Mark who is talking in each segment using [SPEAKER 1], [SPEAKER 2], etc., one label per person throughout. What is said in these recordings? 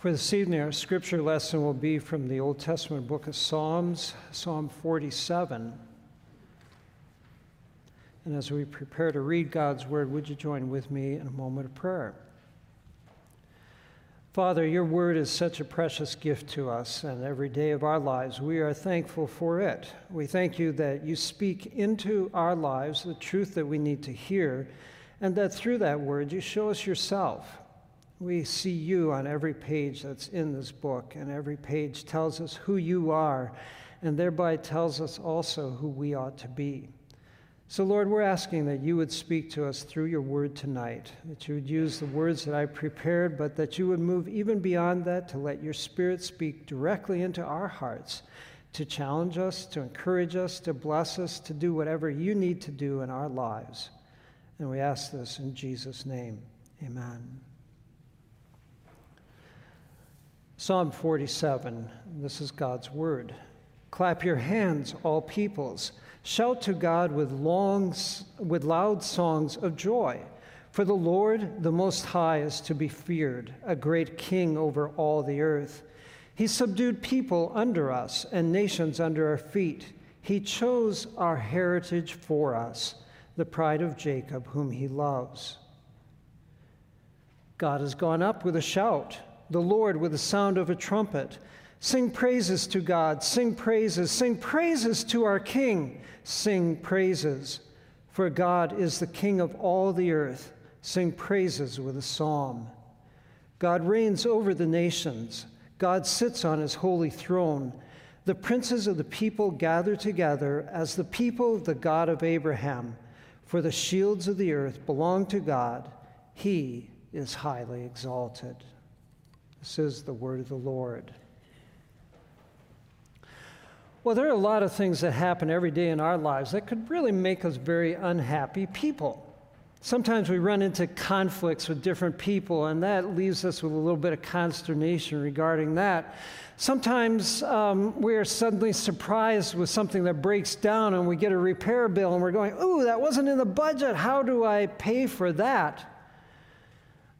[SPEAKER 1] For this evening, our scripture lesson will be from the Old Testament book of Psalms, Psalm 47. And as we prepare to read God's word, would you join with me in a moment of prayer? Father, your word is such a precious gift to us, and every day of our lives we are thankful for it. We thank you that you speak into our lives the truth that we need to hear, and that through that word you show us yourself. We see you on every page that's in this book, and every page tells us who you are, and thereby tells us also who we ought to be. So, Lord, we're asking that you would speak to us through your word tonight, that you would use the words that I prepared, but that you would move even beyond that to let your spirit speak directly into our hearts, to challenge us, to encourage us, to bless us, to do whatever you need to do in our lives. And we ask this in Jesus' name. Amen. Psalm 47, this is God's word. Clap your hands, all peoples. Shout to God with, long, with loud songs of joy. For the Lord, the Most High, is to be feared, a great king over all the earth. He subdued people under us and nations under our feet. He chose our heritage for us, the pride of Jacob, whom he loves. God has gone up with a shout the Lord with the sound of a trumpet. Sing praises to God, sing praises, sing praises to our King, sing praises. For God is the King of all the earth. Sing praises with a psalm. God reigns over the nations. God sits on his holy throne. The princes of the people gather together as the people of the God of Abraham. For the shields of the earth belong to God. He is highly exalted. This is the word of the Lord. Well, there are a lot of things that happen every day in our lives that could really make us very unhappy people. Sometimes we run into conflicts with different people, and that leaves us with a little bit of consternation regarding that. Sometimes um, we are suddenly surprised with something that breaks down, and we get a repair bill, and we're going, Ooh, that wasn't in the budget. How do I pay for that?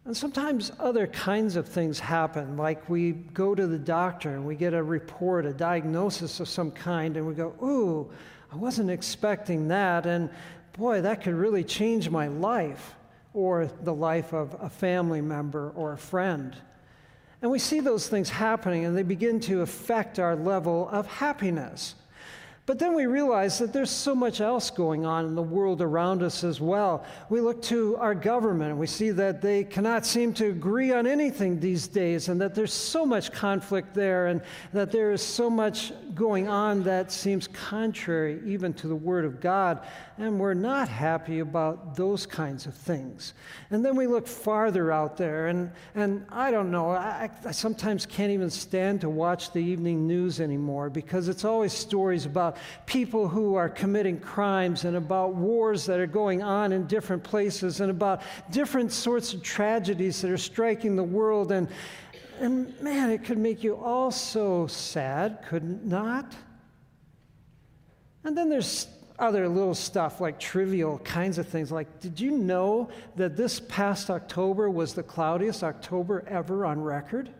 [SPEAKER 1] And sometimes other kinds of things happen, like we go to the doctor and we get a report, a diagnosis of some kind, and we go, Ooh, I wasn't expecting that. And boy, that could really change my life or the life of a family member or a friend. And we see those things happening and they begin to affect our level of happiness. But then we realize that there's so much else going on in the world around us as well. We look to our government and we see that they cannot seem to agree on anything these days, and that there's so much conflict there, and that there is so much going on that seems contrary even to the Word of God. And we're not happy about those kinds of things. And then we look farther out there, and, and I don't know, I, I sometimes can't even stand to watch the evening news anymore because it's always stories about people who are committing crimes and about wars that are going on in different places and about different sorts of tragedies that are striking the world. And, and man, it could make you all so sad, could it not? And then there's other little stuff like trivial kinds of things like did you know that this past October was the cloudiest October ever on record?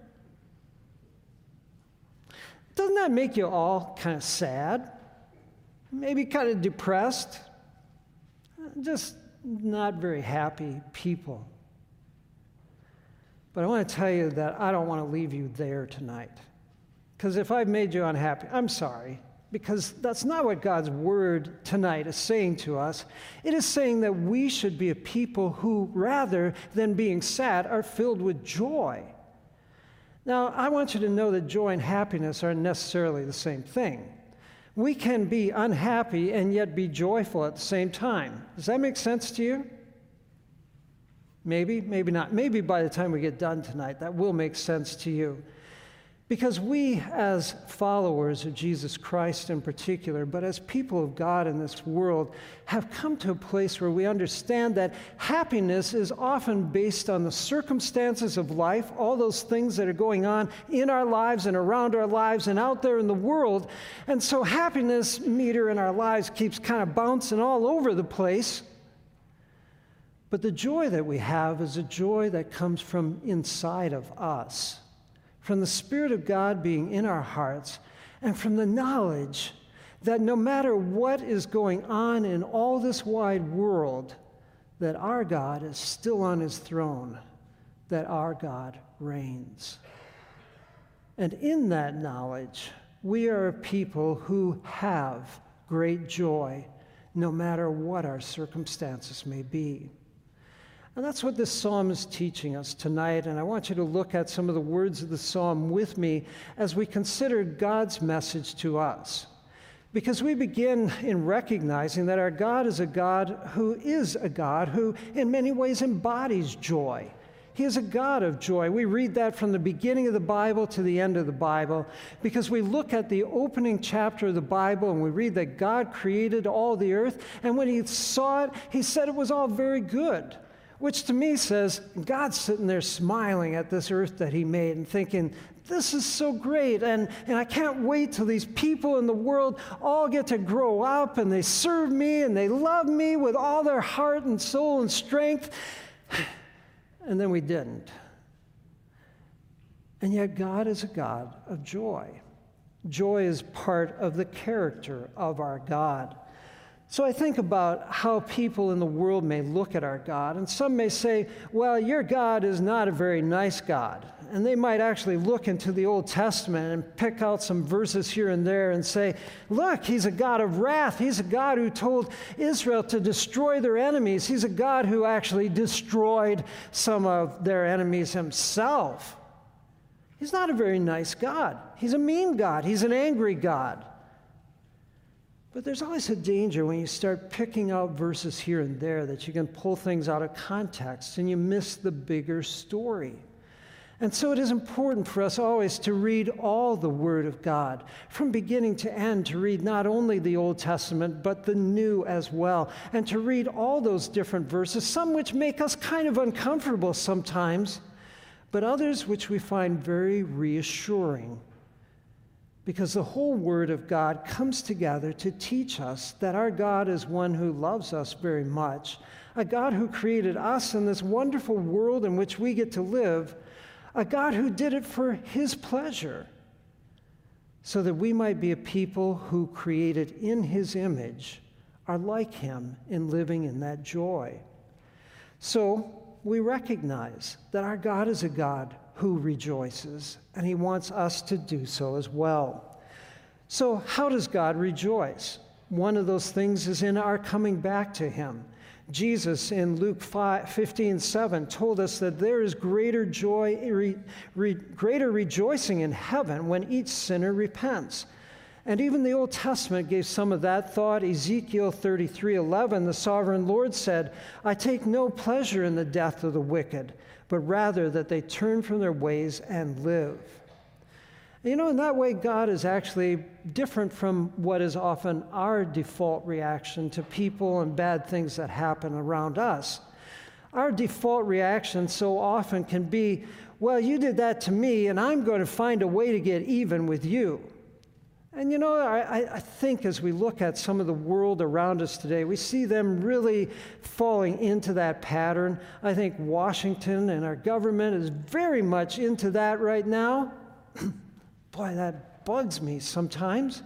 [SPEAKER 1] Doesn't that make you all kind of sad? Maybe kind of depressed, just not very happy people. But I want to tell you that I don't want to leave you there tonight. Because if I've made you unhappy, I'm sorry. Because that's not what God's word tonight is saying to us. It is saying that we should be a people who, rather than being sad, are filled with joy. Now, I want you to know that joy and happiness aren't necessarily the same thing we can be unhappy and yet be joyful at the same time. Does that make sense to you? Maybe, maybe not. Maybe by the time we get done tonight, that will make sense to you. Because we, as followers of Jesus Christ in particular, but as people of God in this world, have come to a place where we understand that happiness is often based on the circumstances of life, all those things that are going on in our lives and around our lives and out there in the world. And so, happiness meter in our lives keeps kind of bouncing all over the place. But the joy that we have is a joy that comes from inside of us from the Spirit of God being in our hearts, and from the knowledge that no matter what is going on in all this wide world, that our God is still on his throne, that our God reigns. And in that knowledge, we are a people who have great joy no matter what our circumstances may be. And that's what this psalm is teaching us tonight. And I want you to look at some of the words of the psalm with me as we consider God's message to us. Because we begin in recognizing that our God is a God who is a God who, in many ways, embodies joy. He is a God of joy. We read that from the beginning of the Bible to the end of the Bible because we look at the opening chapter of the Bible and we read that God created all the earth. And when he saw it, he said it was all very good, which to me says God's sitting there smiling at this earth that he made and thinking, this is so great. And, and I can't wait till these people in the world all get to grow up and they serve me and they love me with all their heart and soul and strength. And then we didn't. And yet, God is a God of joy. Joy is part of the character of our God. So I think about how people in the world may look at our God, and some may say, well, your God is not a very nice God. And they might actually look into the Old Testament and pick out some verses here and there and say, look, he's a God of wrath. He's a God who told Israel to destroy their enemies. He's a God who actually destroyed some of their enemies himself. He's not a very nice God. He's a mean God. He's an angry God. But there's always a danger when you start picking out verses here and there that you can pull things out of context and you miss the bigger story. And so it is important for us always to read all the Word of God from beginning to end, to read not only the Old Testament, but the New as well, and to read all those different verses, some which make us kind of uncomfortable sometimes, but others which we find very reassuring because the whole Word of God comes together to teach us that our God is one who loves us very much, a God who created us in this wonderful world in which we get to live, a God who did it for His pleasure, so that we might be a people who, created in His image, are like Him in living in that joy. So we recognize that our God is a God who rejoices, and he wants us to do so as well. So, how does God rejoice? One of those things is in our coming back to him. Jesus in Luke 5, 15, 7 told us that there is greater joy, re, re, greater rejoicing in heaven when each sinner repents. And even the Old Testament gave some of that thought. Ezekiel 33 11, the sovereign Lord said, I take no pleasure in the death of the wicked, but rather that they turn from their ways and live. You know, in that way, God is actually different from what is often our default reaction to people and bad things that happen around us. Our default reaction so often can be, well, you did that to me, and I'm going to find a way to get even with you. And you know, I, I, think as we look at some of the world around us today, we see them really falling into that pattern. I think Washington and our government is very much into that right now. Boy, that bugs me sometimes.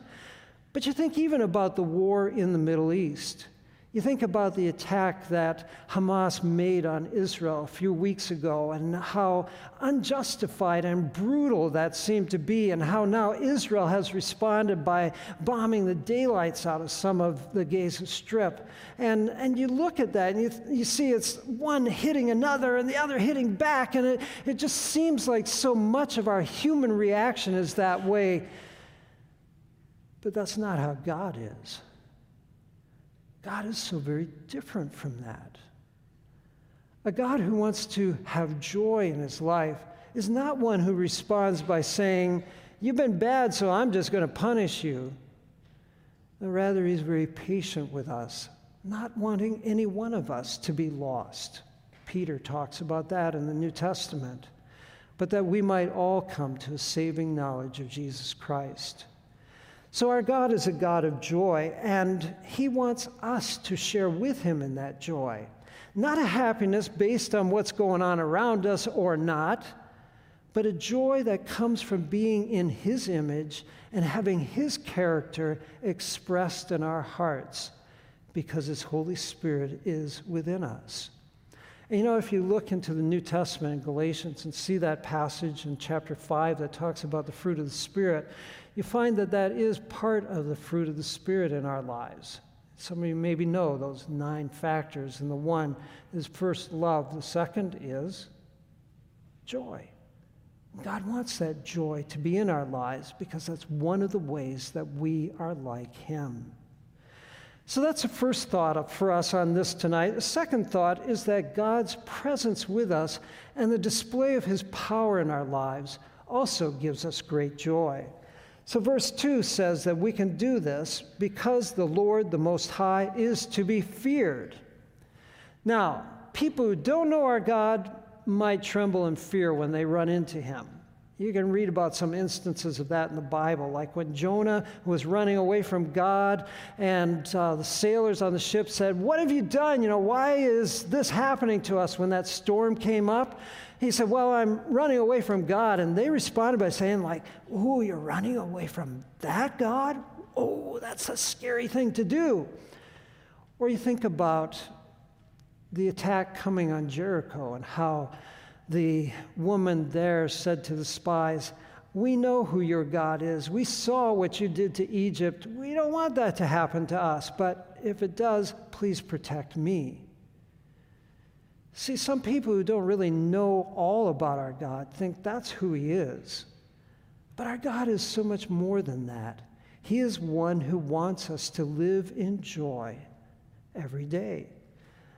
[SPEAKER 1] But you think even about the war in the Middle East. You think about the attack that Hamas made on Israel a few weeks ago and how unjustified and brutal that seemed to be, and how now Israel has responded by bombing the daylights out of some of the Gaza Strip. And, and you look at that and you, you see it's one hitting another and the other hitting back, and it, it just seems like so much of our human reaction is that way. But that's not how God is. God is so very different from that. A God who wants to have joy in his life is not one who responds by saying, You've been bad, so I'm just going to punish you. But rather, he's very patient with us, not wanting any one of us to be lost. Peter talks about that in the New Testament, but that we might all come to a saving knowledge of Jesus Christ. So, our God is a God of joy, and He wants us to share with Him in that joy. Not a happiness based on what's going on around us or not, but a joy that comes from being in His image and having His character expressed in our hearts because His Holy Spirit is within us. And you know, if you look into the New Testament in Galatians and see that passage in chapter 5 that talks about the fruit of the Spirit, you find that that is part of the fruit of the Spirit in our lives. Some of you maybe know those nine factors, and the one is first love, the second is joy. God wants that joy to be in our lives because that's one of the ways that we are like Him. So that's the first thought for us on this tonight. The second thought is that God's presence with us and the display of His power in our lives also gives us great joy. So, verse 2 says that we can do this because the Lord, the Most High, is to be feared. Now, people who don't know our God might tremble in fear when they run into him. You can read about some instances of that in the Bible, like when Jonah was running away from God, and uh, the sailors on the ship said, What have you done? You know, why is this happening to us when that storm came up? He said, Well, I'm running away from God. And they responded by saying, like, Oh, you're running away from that God? Oh, that's a scary thing to do. Or you think about the attack coming on Jericho and how the woman there said to the spies, We know who your God is. We saw what you did to Egypt. We don't want that to happen to us, but if it does, please protect me. See, some people who don't really know all about our God think that's who He is. But our God is so much more than that. He is one who wants us to live in joy every day.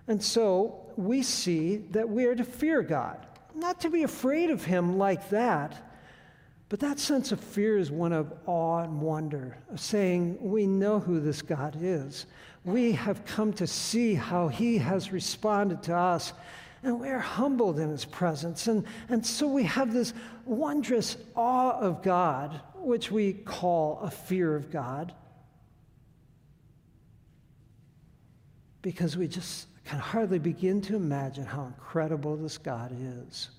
[SPEAKER 1] And so we see that we are to fear God not to be afraid of him like that, but that sense of fear is one of awe and wonder, of saying, We know who this God is. We have come to see how he has responded to us, and we are humbled in his presence. And, and so we have this wondrous awe of God, which we call a fear of God, because we just can hardly begin to imagine how incredible this God is.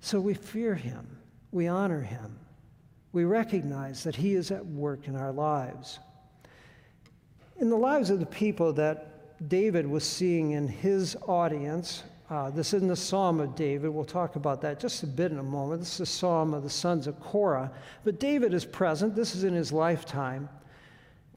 [SPEAKER 1] So we fear him, we honor him, we recognize that he is at work in our lives. In the lives of the people that David was seeing in his audience, uh, this isn't the Psalm of David. We'll talk about that just a bit in a moment. This is the Psalm of the sons of Korah. But David is present. This is in his lifetime.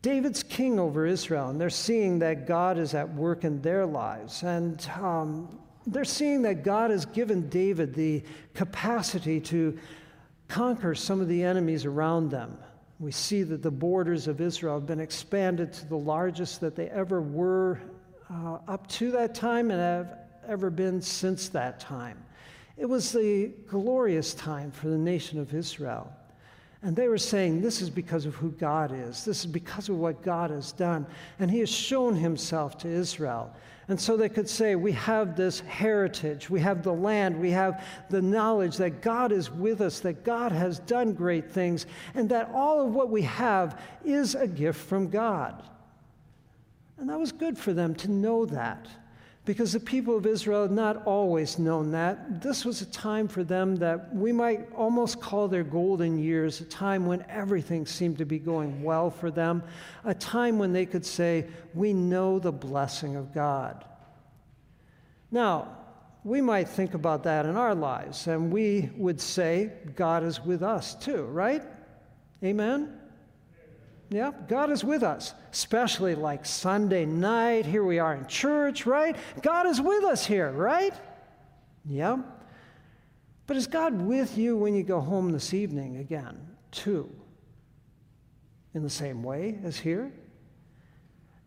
[SPEAKER 1] David's king over Israel, and they're seeing that God is at work in their lives. And um, they're seeing that God has given David the capacity to conquer some of the enemies around them. We see that the borders of Israel have been expanded to the largest that they ever were uh, up to that time and have ever been since that time. It was the glorious time for the nation of Israel. And they were saying, This is because of who God is. This is because of what God has done. And He has shown Himself to Israel. And so they could say, We have this heritage, we have the land, we have the knowledge that God is with us, that God has done great things, and that all of what we have is a gift from God. And that was good for them to know that because the people of Israel had not always known that. This was a time for them that we might almost call their golden years, a time when everything seemed to be going well for them, a time when they could say, We know the blessing of God. Now, we might think about that in our lives, and we would say, God is with us too, right? Amen? Yeah, God is with us, especially like Sunday night. Here we are in church, right? God is with us here, right? Yeah. But is God with you when you go home this evening again, too? In the same way as here?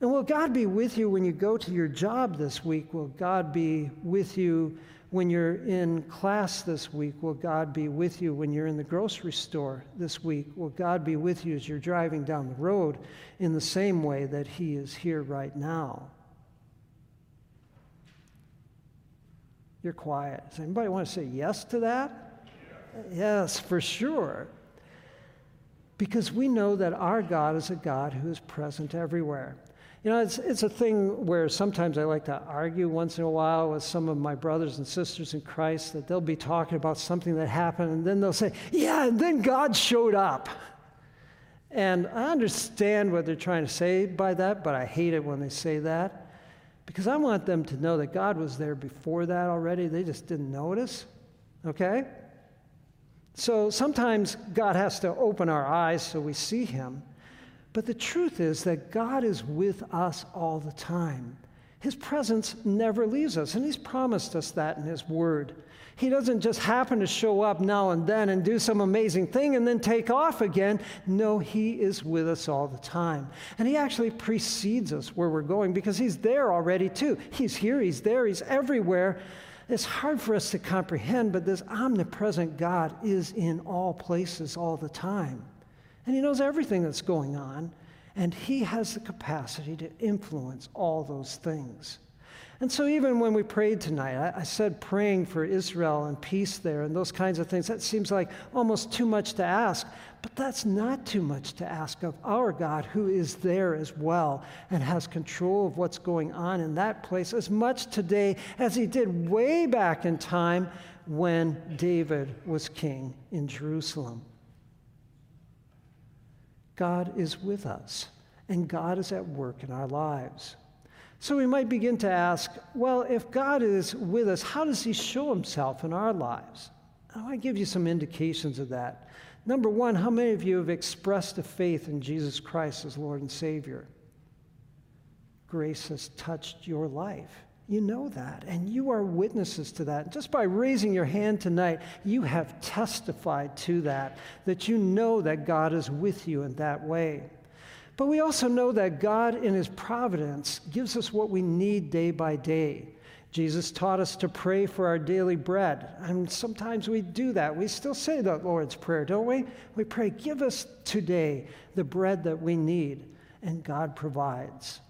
[SPEAKER 1] And will God be with you when you go to your job this week? Will God be with you when you're in class this week? Will God be with you when you're in the grocery store this week? Will God be with you as you're driving down the road in the same way that He is here right now? You're quiet. Does anybody want to say yes to that? Yes, for sure. Because we know that our God is a God who is present everywhere. You know, it's, it's a thing where sometimes I like to argue once in a while with some of my brothers and sisters in Christ that they'll be talking about something that happened and then they'll say, Yeah, and then God showed up. And I understand what they're trying to say by that, but I hate it when they say that because I want them to know that God was there before that already. They just didn't notice. Okay? So sometimes God has to open our eyes so we see Him. But the truth is that God is with us all the time. His presence never leaves us, and He's promised us that in His Word. He doesn't just happen to show up now and then and do some amazing thing and then take off again. No, He is with us all the time. And He actually precedes us where we're going because He's there already, too. He's here, He's there, He's everywhere. It's hard for us to comprehend, but this omnipresent God is in all places all the time and He knows everything that's going on, and He has the capacity to influence all those things. And so, even when we prayed tonight, I, I, said praying for Israel and peace there and those kinds of things, that seems like almost too much to ask. But that's not too much to ask of our God, who is there as well and has control of what's going on in that place as much today as he did way back in time when David was king in Jerusalem. God is with us, and God is at work in our lives. So we might begin to ask well, if God is with us, how does He show Himself in our lives? I want to give you some indications of that. Number one, how many of you have expressed a faith in Jesus Christ as Lord and Savior? Grace has touched your life. You know that, and you are witnesses to that. Just by raising your hand tonight, you have testified to that, that you know that God is with you in that way. But we also know that God, in His providence, gives us what we need day by day. Jesus taught us to pray for our daily bread. And sometimes we do that. We still say the Lord's Prayer, don't we? We pray, Give us today the bread that we need, and God provides.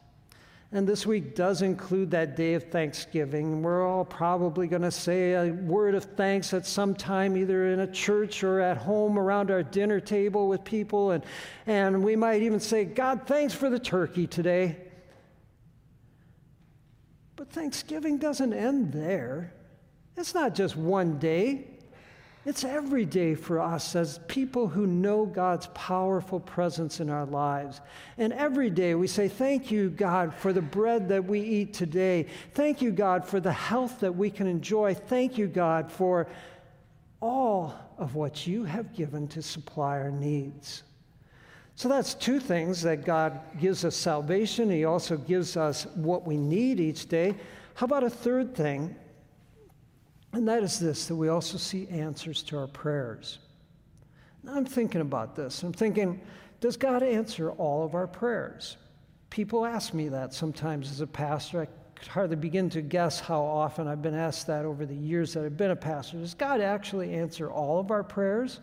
[SPEAKER 1] And this week does include that day of Thanksgiving. We're all probably going to say a word of thanks at some time, either in a church or at home around our dinner table with people. And, and we might even say, God, thanks for the turkey today. But Thanksgiving doesn't end there. It's not just one day, it's every day for us as people who know God's powerful presence in our lives. And every day we say, Thank you, God, for the bread that we eat today. Thank you, God, for the health that we can enjoy. Thank you, God, for all of what you have given to supply our needs. So that's two things that God gives us salvation. He also gives us what we need each day. How about a third thing? And that is this that we also see answers to our prayers. Now I'm thinking about this. I'm thinking, does God answer all of our prayers? People ask me that sometimes as a pastor. I could hardly begin to guess how often I've been asked that over the years that I've been a pastor. Does God actually answer all of our prayers?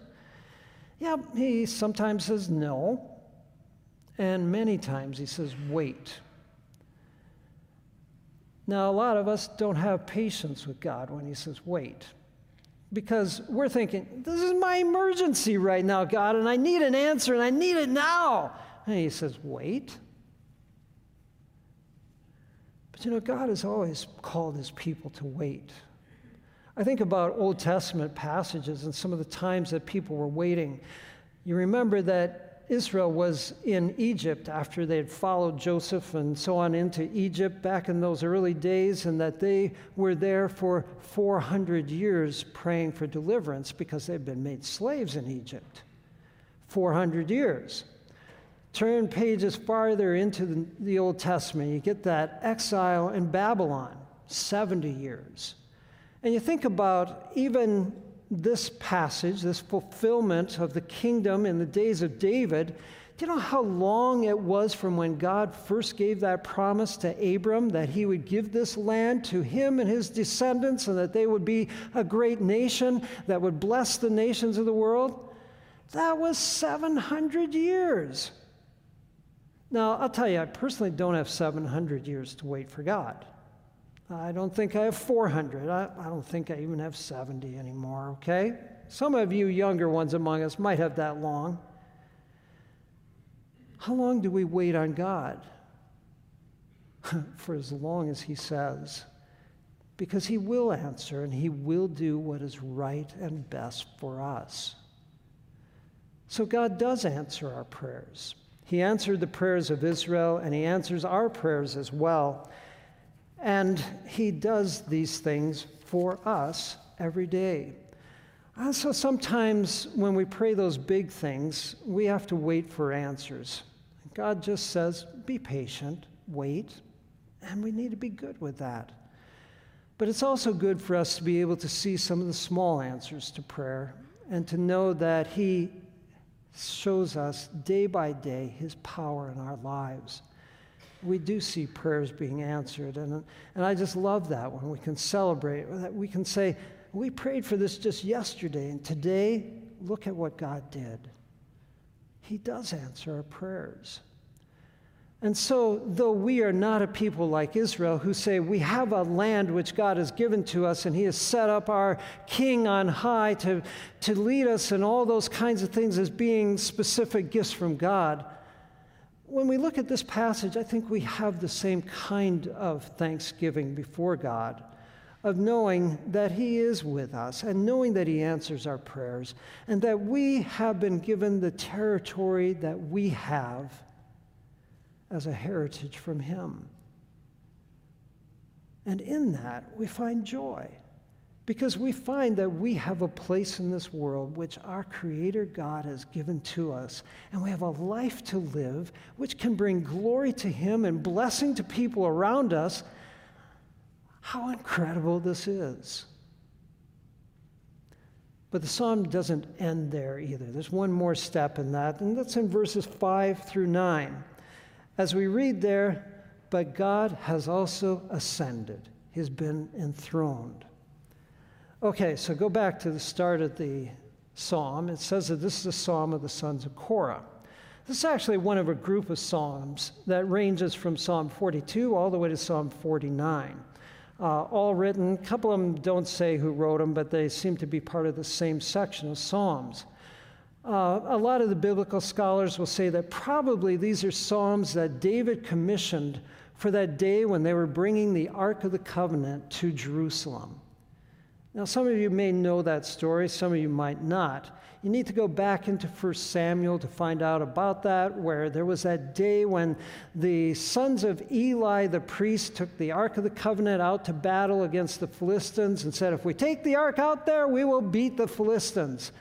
[SPEAKER 1] Yeah, he sometimes says no, and many times he says wait. Now, a lot of us don't have patience with God when He says, wait. Because we're thinking, this is my emergency right now, God, and I need an answer and I need it now. And He says, wait. But you know, God has always called His people to wait. I think about Old Testament passages and some of the times that people were waiting. You remember that Israel was in Egypt after they had followed Joseph and so on into Egypt back in those early days, and that they were there for 400 years praying for deliverance because they'd been made slaves in Egypt. 400 years. Turn pages farther into the, the Old Testament, you get that exile in Babylon, 70 years. And you think about even this passage, this fulfillment of the kingdom in the days of David, do you know how long it was from when God first gave that promise to Abram that he would give this land to him and his descendants and that they would be a great nation that would bless the nations of the world? That was 700 years. Now, I'll tell you, I personally don't have 700 years to wait for God. I don't think I have 400. I, I, don't think I even have 70 anymore, okay? Some of you younger ones among us might have that long. How long do we wait on God? for as long as He says, because He will answer and He will do what is right and best for us. So God does answer our prayers. He answered the prayers of Israel and He answers our prayers as well. And He does these things for us every day. So sometimes when we pray those big things, we have to wait for answers. God just says, be patient, wait, and we need to be good with that. But it's also good for us to be able to see some of the small answers to prayer and to know that He shows us day by day His power in our lives. We do see prayers being answered, and, and I just love that when we can celebrate, that we can say, we prayed for this just yesterday, and today, look at what God did. He does answer our prayers. And so, though we are not a people like Israel who say, We have a land which God has given to us, and He has set up our king on high to, to lead us and all those kinds of things as being specific gifts from God, when we look at this passage, I think we have the same kind of thanksgiving before God of knowing that He is with us and knowing that He answers our prayers and that we have been given the territory that we have as a heritage from Him. And in that, we find joy because we find that we have a place in this world which our Creator God has given to us, and we have a life to live which can bring glory to Him and blessing to people around us how incredible this is. But the psalm doesn't end there either. There's one more step in that, and that's in verses 5 through 9. As we read there, but God has also ascended, He's been enthroned. Okay, so go back to the start of the psalm. It says that this is a psalm of the sons of Korah. This is actually one of a group of psalms that ranges from Psalm 42 all the way to Psalm 49 uh, all written. A couple of them don't say who wrote them, but they seem to be part of the same section of Psalms. Uh, a lot of the biblical scholars will say that probably these are Psalms that David commissioned for that day when they were bringing the Ark of the Covenant to Jerusalem. Now, some of you may know that story, some of you might not. You need to go back into 1 Samuel to find out about that, where there was that day when the sons of Eli, the priest, took the Ark of the Covenant out to battle against the Philistines and said, If we take the Ark out there, we will beat the Philistines.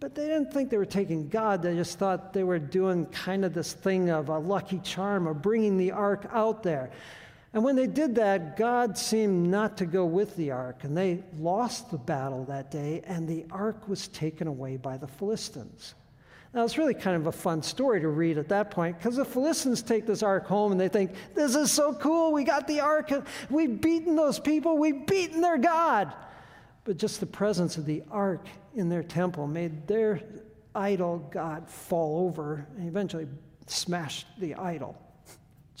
[SPEAKER 1] But they didn't think they were taking God. They just thought they were doing kind of this thing of a lucky charm of bringing the ark out there. And when they did that, God seemed not to go with the ark, and they lost the battle that day, and the ark was taken away by the Philistines. Now, it's really kind of a fun story to read at that point because the Philistines take this ark home and they think, This is so cool. We got the ark. We've beaten those people. We've beaten their God. But just the presence of the ark in their temple made their idol God fall over and eventually smashed the idol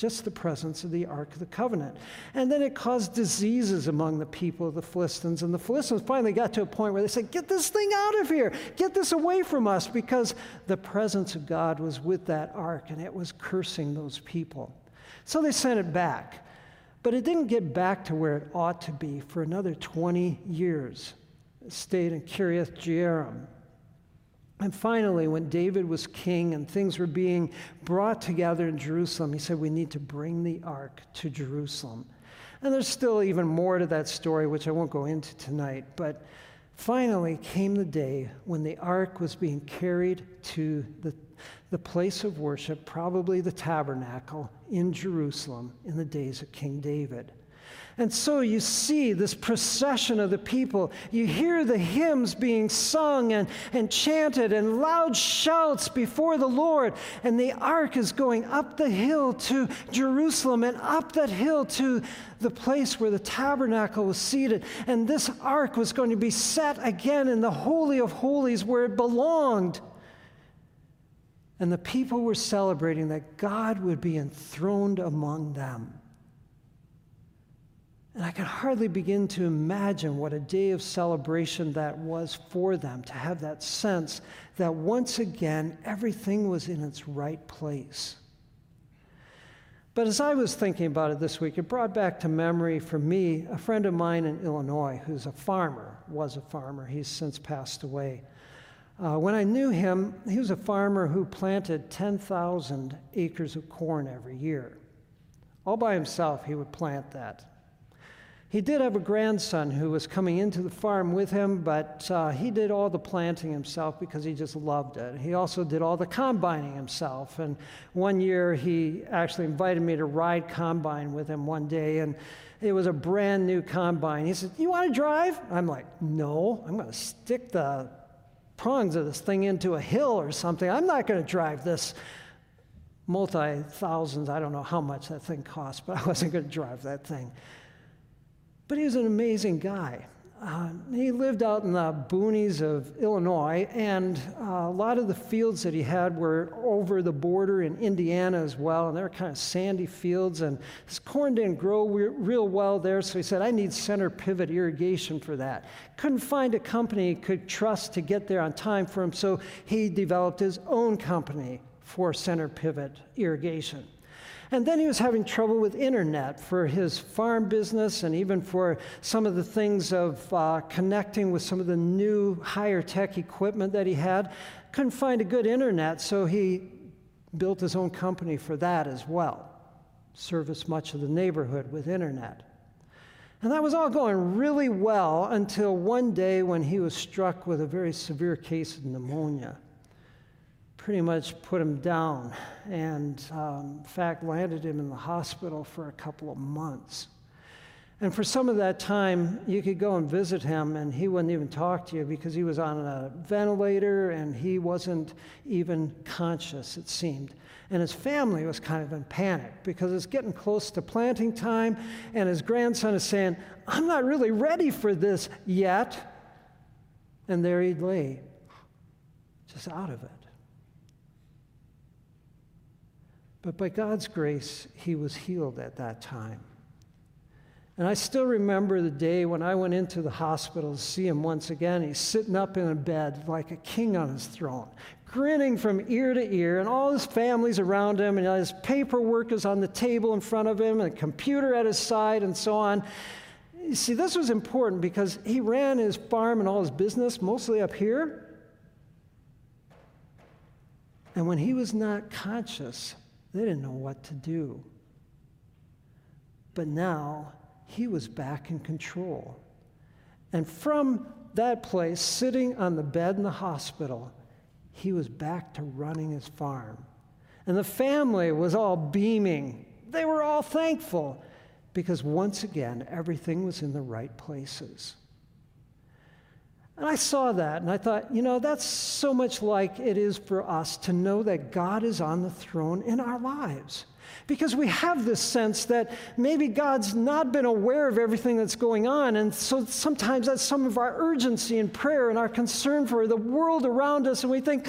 [SPEAKER 1] just the presence of the Ark of the Covenant. And then it caused diseases among the people of the Philistines. And the Philistines finally got to a point where they said, Get this thing out of here, get this away from us, because the presence of God was with that ark and it was cursing those people. So they sent it back. But it didn't get back to where it ought to be for another 20 years. It stayed in Kiriath Jearim. And finally, when David was king and things were being brought together in Jerusalem, he said, We need to bring the ark to Jerusalem. And there's still even more to that story, which I won't go into tonight. But finally came the day when the ark was being carried to the, the place of worship, probably the tabernacle in Jerusalem in the days of King David. And so you see this procession of the people. You hear the hymns being sung and, and chanted and loud shouts before the Lord. And the ark is going up the hill to Jerusalem and up that hill to the place where the tabernacle was seated. And this ark was going to be set again in the Holy of Holies where it belonged. And the people were celebrating that God would be enthroned among them. And I can hardly begin to imagine what a day of celebration that was for them, to have that sense that once again everything was in its right place. But as I was thinking about it this week, it brought back to memory for me a friend of mine in Illinois who's a farmer, was a farmer. He's since passed away. Uh, when I knew him, he was a farmer who planted 10,000 acres of corn every year. All by himself, he would plant that. He did have a grandson who was coming into the farm with him, but uh, he did all the planting himself because he just loved it. He also did all the combining himself. And one year, he actually invited me to ride combine with him one day, and it was a brand new combine. He said, You want to drive? I'm like, No, I'm going to stick the prongs of this thing into a hill or something. I'm not going to drive this multi thousands. I don't know how much that thing cost, but I wasn't going to drive that thing. But he was an amazing guy. Uh, he lived out in the boonies of Illinois, and uh, a lot of the fields that he had were over the border in Indiana as well, and they were kind of sandy fields, and his corn didn't grow re- real well there, so he said, I need center pivot irrigation for that. Couldn't find a company he could trust to get there on time for him, so he developed his own company for center pivot irrigation. And then he was having trouble with internet for his farm business and even for some of the things of uh, connecting with some of the new higher tech equipment that he had. Couldn't find a good internet, so he built his own company for that as well. Service much of the neighborhood with internet. And that was all going really well until one day when he was struck with a very severe case of pneumonia pretty much put him down and, um, in fact, landed him in the hospital for a couple of months. And for some of that time, you could go and visit him, and he wouldn't even talk to you because he was on a ventilator and he wasn't even conscious, it seemed. And his family was kind of in panic because it's getting close to planting time, and his grandson is saying, I'm not really ready for this yet. And there he'd lay, just out of it. But by God's grace, he was healed at that time. And I still remember the day when I went into the hospital to see him once again. He's sitting up in a bed like a king on his throne, grinning from ear to ear, and all his family's around him, and his paperwork is on the table in front of him, and a computer at his side, and so on. You see, this was important because he ran his farm and all his business mostly up here. And when he was not conscious, they didn't know what to do. But now he was back in control. And from that place, sitting on the bed in the hospital, he was back to running his farm. And the family was all beaming. They were all thankful because once again, everything was in the right places. And I saw that and I thought, you know, that's so much like it is for us to know that God is on the throne in our lives. Because we have this sense that maybe God's not been aware of everything that's going on. And so sometimes that's some of our urgency in prayer and our concern for the world around us. And we think,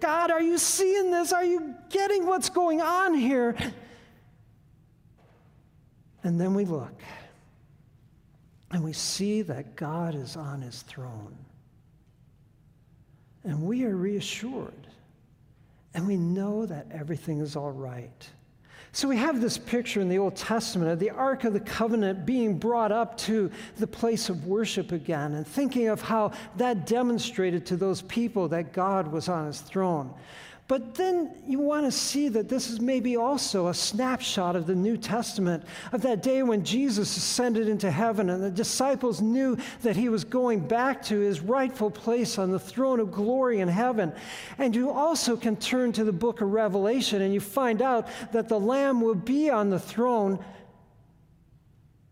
[SPEAKER 1] God, are you seeing this? Are you getting what's going on here? And then we look and we see that God is on his throne. And we are reassured. And we know that everything is all right. So we have this picture in the Old Testament of the Ark of the Covenant being brought up to the place of worship again and thinking of how that demonstrated to those people that God was on his throne. But then you want to see that this is maybe also a snapshot of the New Testament, of that day when Jesus ascended into heaven and the disciples knew that he was going back to his rightful place on the throne of glory in heaven. And you also can turn to the book of Revelation and you find out that the Lamb will be on the throne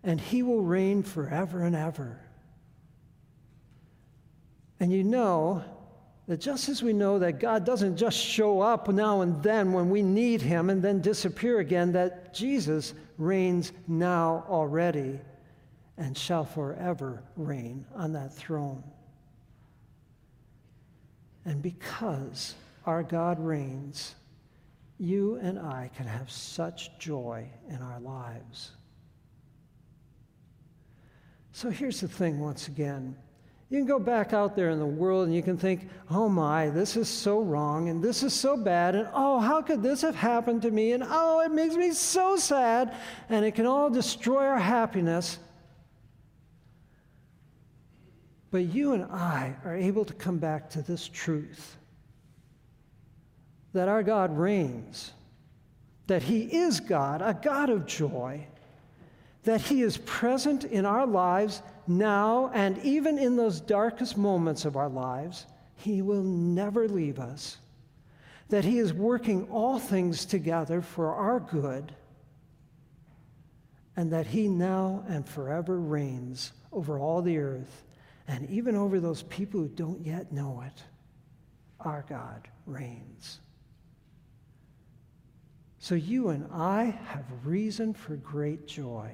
[SPEAKER 1] and he will reign forever and ever. And you know that just as we know that God doesn't just show up now and then when we need him and then disappear again, that Jesus reigns now already and shall forever reign on that throne. And because our God reigns, you and I can have such joy in our lives. So here's the thing once again You can go back out there in the world and you can think, oh my, this is so wrong and this is so bad and oh, how could this have happened to me and oh, it makes me so sad and it can all destroy our happiness. But you and I are able to come back to this truth that our God reigns, that He is God, a God of joy, that He is present in our lives now and even in those darkest moments of our lives. He will never leave us, that He is working all things together for our good, and that He now and forever reigns over all the earth and even over those people who don't yet know it. Our God reigns. So you and I have reason for great joy.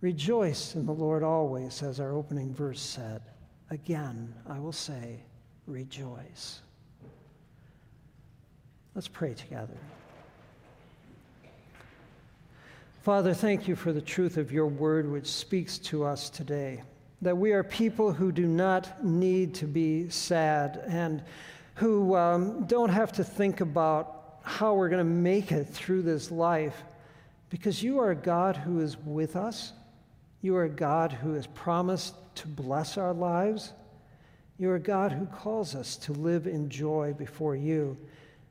[SPEAKER 1] Rejoice in the Lord always, as our opening verse said. Again, I will say, rejoice. Let's pray together. Father, thank you for the truth of your word which speaks to us today. That we are people who do not need to be sad and who um, don't have to think about how we're going to make it through this life because you are a God who is with us. You are a God who has promised to bless our lives. You are a God who calls us to live in joy before you.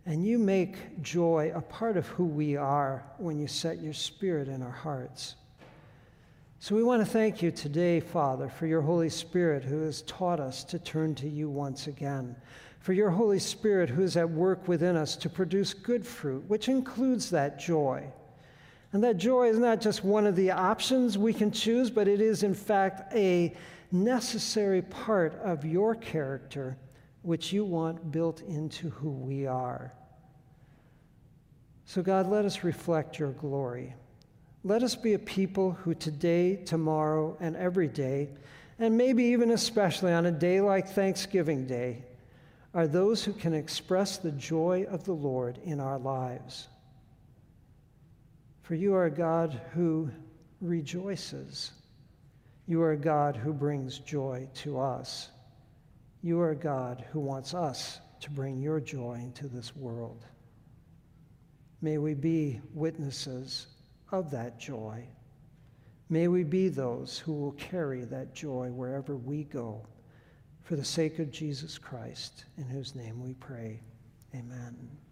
[SPEAKER 1] And you make joy a part of who we are when you set your spirit in our hearts. So we want to thank you today, Father, for your Holy Spirit who has taught us to turn to you once again for your Holy Spirit who is at work within us to produce good fruit, which includes that joy. And that joy is not just one of the options we can choose, but it is, in fact, a necessary part of your character, which you want built into who we are. So, God, let us reflect your glory. Let us be a people who today, tomorrow, and every day, and maybe even especially on a day like Thanksgiving Day, are those who can express the joy of the Lord in our lives. For you are a God who rejoices. You are a God who brings joy to us. You are a God who wants us to bring your joy into this world. May we be witnesses of that joy. May we be those who will carry that joy wherever we go for the sake of Jesus Christ, in whose name we pray. Amen.